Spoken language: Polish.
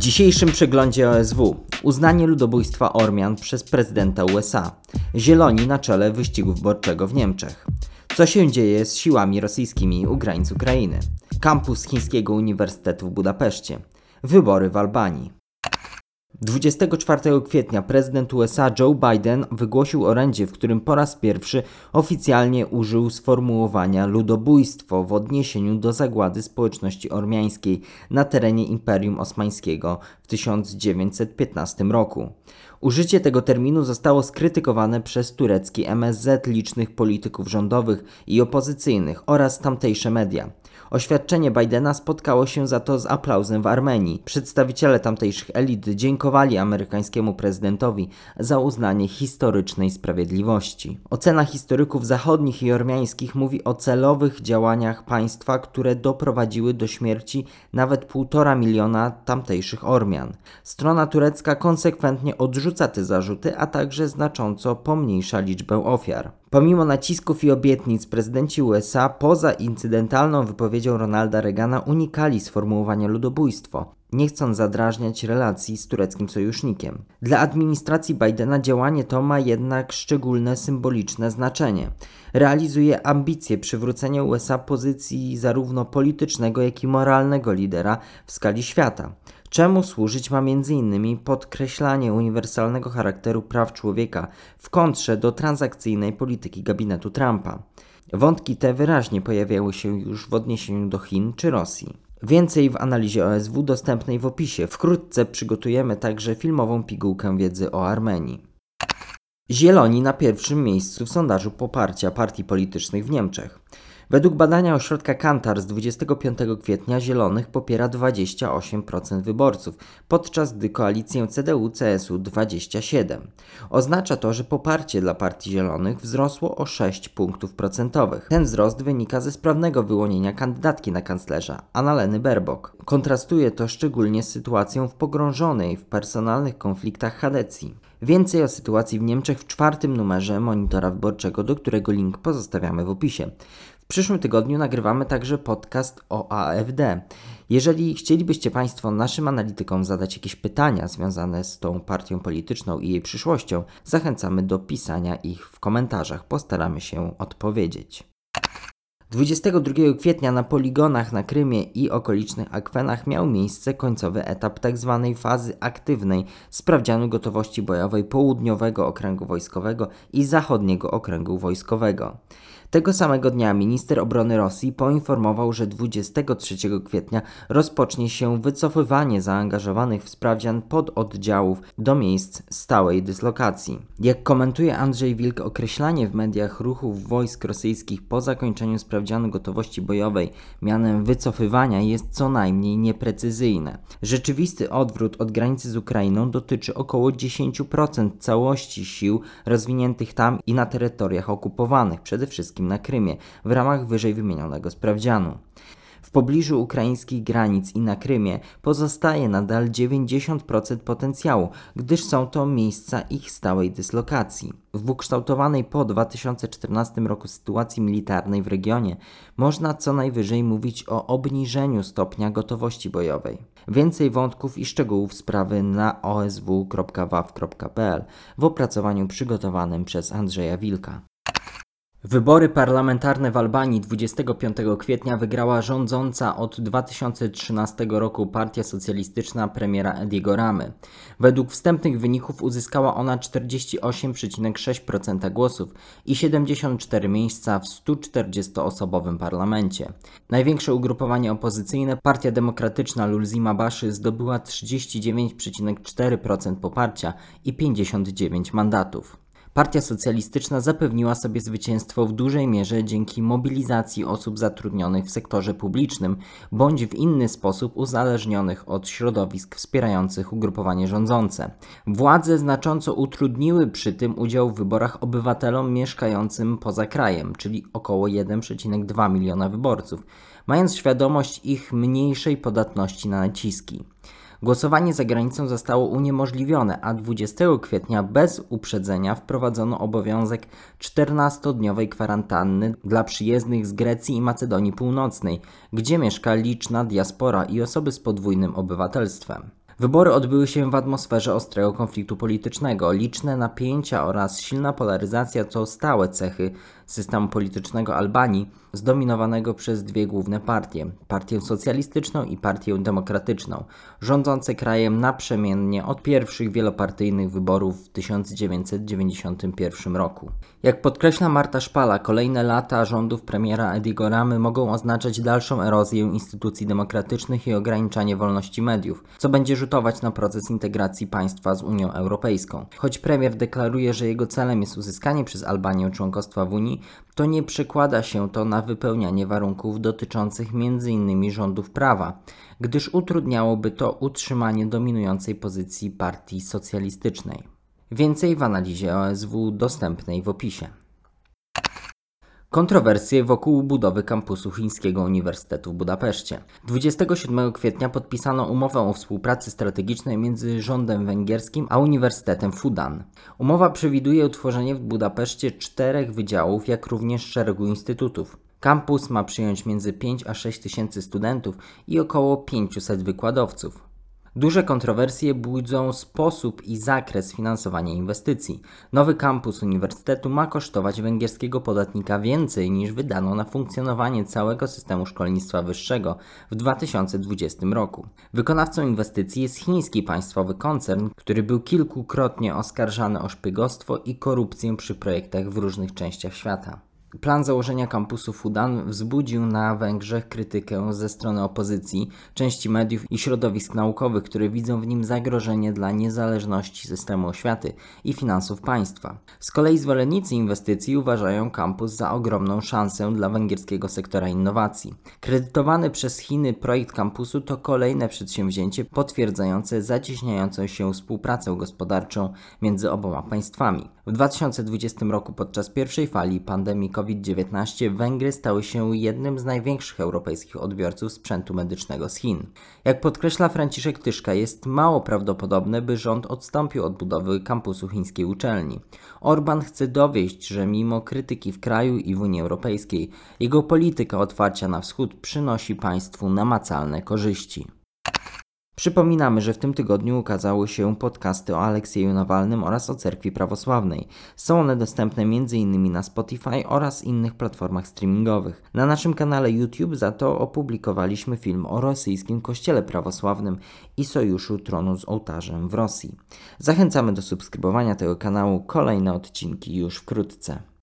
dzisiejszym przeglądzie OSW uznanie ludobójstwa Ormian przez prezydenta USA, zieloni na czele wyścigu wyborczego w Niemczech. Co się dzieje z siłami rosyjskimi u granic Ukrainy? Kampus Chińskiego Uniwersytetu w Budapeszcie. Wybory w Albanii. 24 kwietnia prezydent USA Joe Biden wygłosił orędzie, w którym po raz pierwszy oficjalnie użył sformułowania ludobójstwo w odniesieniu do zagłady społeczności ormiańskiej na terenie Imperium Osmańskiego w 1915 roku. Użycie tego terminu zostało skrytykowane przez turecki MSZ, licznych polityków rządowych i opozycyjnych oraz tamtejsze media. Oświadczenie Bidena spotkało się za to z aplauzem w Armenii. Przedstawiciele tamtejszych elit dziękowali amerykańskiemu prezydentowi za uznanie historycznej sprawiedliwości. Ocena historyków zachodnich i ormiańskich mówi o celowych działaniach państwa, które doprowadziły do śmierci nawet półtora miliona tamtejszych Ormian. Strona turecka konsekwentnie odrzuca te zarzuty, a także znacząco pomniejsza liczbę ofiar. Pomimo nacisków i obietnic, prezydenci USA poza incydentalną wypowiedzią Ronalda Reagana unikali sformułowania ludobójstwo, nie chcąc zadrażniać relacji z tureckim sojusznikiem. Dla administracji Bidena działanie to ma jednak szczególne symboliczne znaczenie. Realizuje ambicje przywrócenia USA pozycji zarówno politycznego, jak i moralnego lidera w skali świata czemu służyć ma m.in. podkreślanie uniwersalnego charakteru praw człowieka w kontrze do transakcyjnej polityki gabinetu Trumpa. Wątki te wyraźnie pojawiały się już w odniesieniu do Chin czy Rosji. Więcej w analizie OSW dostępnej w opisie. Wkrótce przygotujemy także filmową pigułkę wiedzy o Armenii. Zieloni na pierwszym miejscu w sondażu poparcia partii politycznych w Niemczech. Według badania ośrodka Kantar z 25 kwietnia Zielonych popiera 28% wyborców, podczas gdy koalicję CDU-CSU 27%. Oznacza to, że poparcie dla Partii Zielonych wzrosło o 6 punktów procentowych. Ten wzrost wynika ze sprawnego wyłonienia kandydatki na kanclerza, Annaleny Baerbock. Kontrastuje to szczególnie z sytuacją w pogrążonej w personalnych konfliktach Hadecji. Więcej o sytuacji w Niemczech w czwartym numerze monitora wyborczego, do którego link pozostawiamy w opisie. Przyszłym tygodniu nagrywamy także podcast o AfD. Jeżeli chcielibyście Państwo naszym analitykom zadać jakieś pytania związane z tą partią polityczną i jej przyszłością, zachęcamy do pisania ich w komentarzach. Postaramy się odpowiedzieć. 22 kwietnia na poligonach na Krymie i okolicznych akwenach miał miejsce końcowy etap tzw. Tak fazy aktywnej sprawdzianu gotowości bojowej południowego okręgu wojskowego i zachodniego okręgu wojskowego. Tego samego dnia minister obrony Rosji poinformował, że 23 kwietnia rozpocznie się wycofywanie zaangażowanych w sprawdzian pododdziałów do miejsc stałej dyslokacji. Jak komentuje Andrzej Wilk, określanie w mediach ruchów wojsk rosyjskich po zakończeniu sprawdzianu gotowości bojowej mianem wycofywania jest co najmniej nieprecyzyjne. Rzeczywisty odwrót od granicy z Ukrainą dotyczy około 10% całości sił rozwiniętych tam i na terytoriach okupowanych, przede wszystkim na Krymie w ramach wyżej wymienionego sprawdzianu. W pobliżu ukraińskich granic i na Krymie pozostaje nadal 90% potencjału, gdyż są to miejsca ich stałej dyslokacji. W ukształtowanej po 2014 roku sytuacji militarnej w regionie można co najwyżej mówić o obniżeniu stopnia gotowości bojowej. Więcej wątków i szczegółów sprawy na osw.waw.pl w opracowaniu przygotowanym przez Andrzeja Wilka. Wybory parlamentarne w Albanii 25 kwietnia wygrała rządząca od 2013 roku Partia Socjalistyczna premiera Ediego Ramy. Według wstępnych wyników uzyskała ona 48,6% głosów i 74 miejsca w 140-osobowym parlamencie. Największe ugrupowanie opozycyjne, Partia Demokratyczna Lulzima Baszy zdobyła 39,4% poparcia i 59 mandatów. Partia Socjalistyczna zapewniła sobie zwycięstwo w dużej mierze dzięki mobilizacji osób zatrudnionych w sektorze publicznym bądź w inny sposób uzależnionych od środowisk wspierających ugrupowanie rządzące. Władze znacząco utrudniły przy tym udział w wyborach obywatelom mieszkającym poza krajem, czyli około 1,2 miliona wyborców, mając świadomość ich mniejszej podatności na naciski. Głosowanie za granicą zostało uniemożliwione, a 20 kwietnia bez uprzedzenia wprowadzono obowiązek 14-dniowej kwarantanny dla przyjezdnych z Grecji i Macedonii Północnej, gdzie mieszka liczna diaspora i osoby z podwójnym obywatelstwem. Wybory odbyły się w atmosferze ostrego konfliktu politycznego. Liczne napięcia oraz silna polaryzacja to stałe cechy systemu politycznego Albanii, zdominowanego przez dwie główne partie partię socjalistyczną i partię demokratyczną, rządzące krajem naprzemiennie od pierwszych wielopartyjnych wyborów w 1991 roku. Jak podkreśla Marta Szpala, kolejne lata rządów premiera Ediego Ramy mogą oznaczać dalszą erozję instytucji demokratycznych i ograniczanie wolności mediów, co będzie rzutować na proces integracji państwa z Unią Europejską. Choć premier deklaruje, że jego celem jest uzyskanie przez Albanię członkostwa w Unii, to nie przekłada się to na wypełnianie warunków dotyczących m.in. rządów prawa, gdyż utrudniałoby to utrzymanie dominującej pozycji partii socjalistycznej. Więcej w analizie OSW dostępnej w opisie. Kontrowersje wokół budowy kampusu Chińskiego Uniwersytetu w Budapeszcie. 27 kwietnia podpisano umowę o współpracy strategicznej między rządem węgierskim a Uniwersytetem Fudan. Umowa przewiduje utworzenie w Budapeszcie czterech wydziałów, jak również szeregu instytutów. Kampus ma przyjąć między 5 a 6 tysięcy studentów i około 500 wykładowców. Duże kontrowersje budzą sposób i zakres finansowania inwestycji. Nowy kampus uniwersytetu ma kosztować węgierskiego podatnika więcej niż wydano na funkcjonowanie całego systemu szkolnictwa wyższego w 2020 roku. Wykonawcą inwestycji jest chiński państwowy koncern, który był kilkukrotnie oskarżany o szpiegostwo i korupcję przy projektach w różnych częściach świata. Plan założenia kampusu Fudan wzbudził na Węgrzech krytykę ze strony opozycji, części mediów i środowisk naukowych, które widzą w nim zagrożenie dla niezależności systemu oświaty i finansów państwa. Z kolei zwolennicy inwestycji uważają kampus za ogromną szansę dla węgierskiego sektora innowacji. Kredytowany przez Chiny projekt kampusu to kolejne przedsięwzięcie potwierdzające zacieśniającą się współpracę gospodarczą między oboma państwami. W 2020 roku podczas pierwszej fali pandemii COVID-19 Węgry stały się jednym z największych europejskich odbiorców sprzętu medycznego z Chin. Jak podkreśla Franciszek Tyszka, jest mało prawdopodobne, by rząd odstąpił od budowy kampusu chińskiej uczelni. Orban chce dowieść, że mimo krytyki w kraju i w Unii Europejskiej, jego polityka otwarcia na wschód przynosi państwu namacalne korzyści. Przypominamy, że w tym tygodniu ukazały się podcasty o Aleksieju Nawalnym oraz o Cerkwi Prawosławnej. Są one dostępne m.in. na Spotify oraz innych platformach streamingowych. Na naszym kanale YouTube za to opublikowaliśmy film o rosyjskim kościele prawosławnym i sojuszu tronu z ołtarzem w Rosji. Zachęcamy do subskrybowania tego kanału. Kolejne odcinki już wkrótce.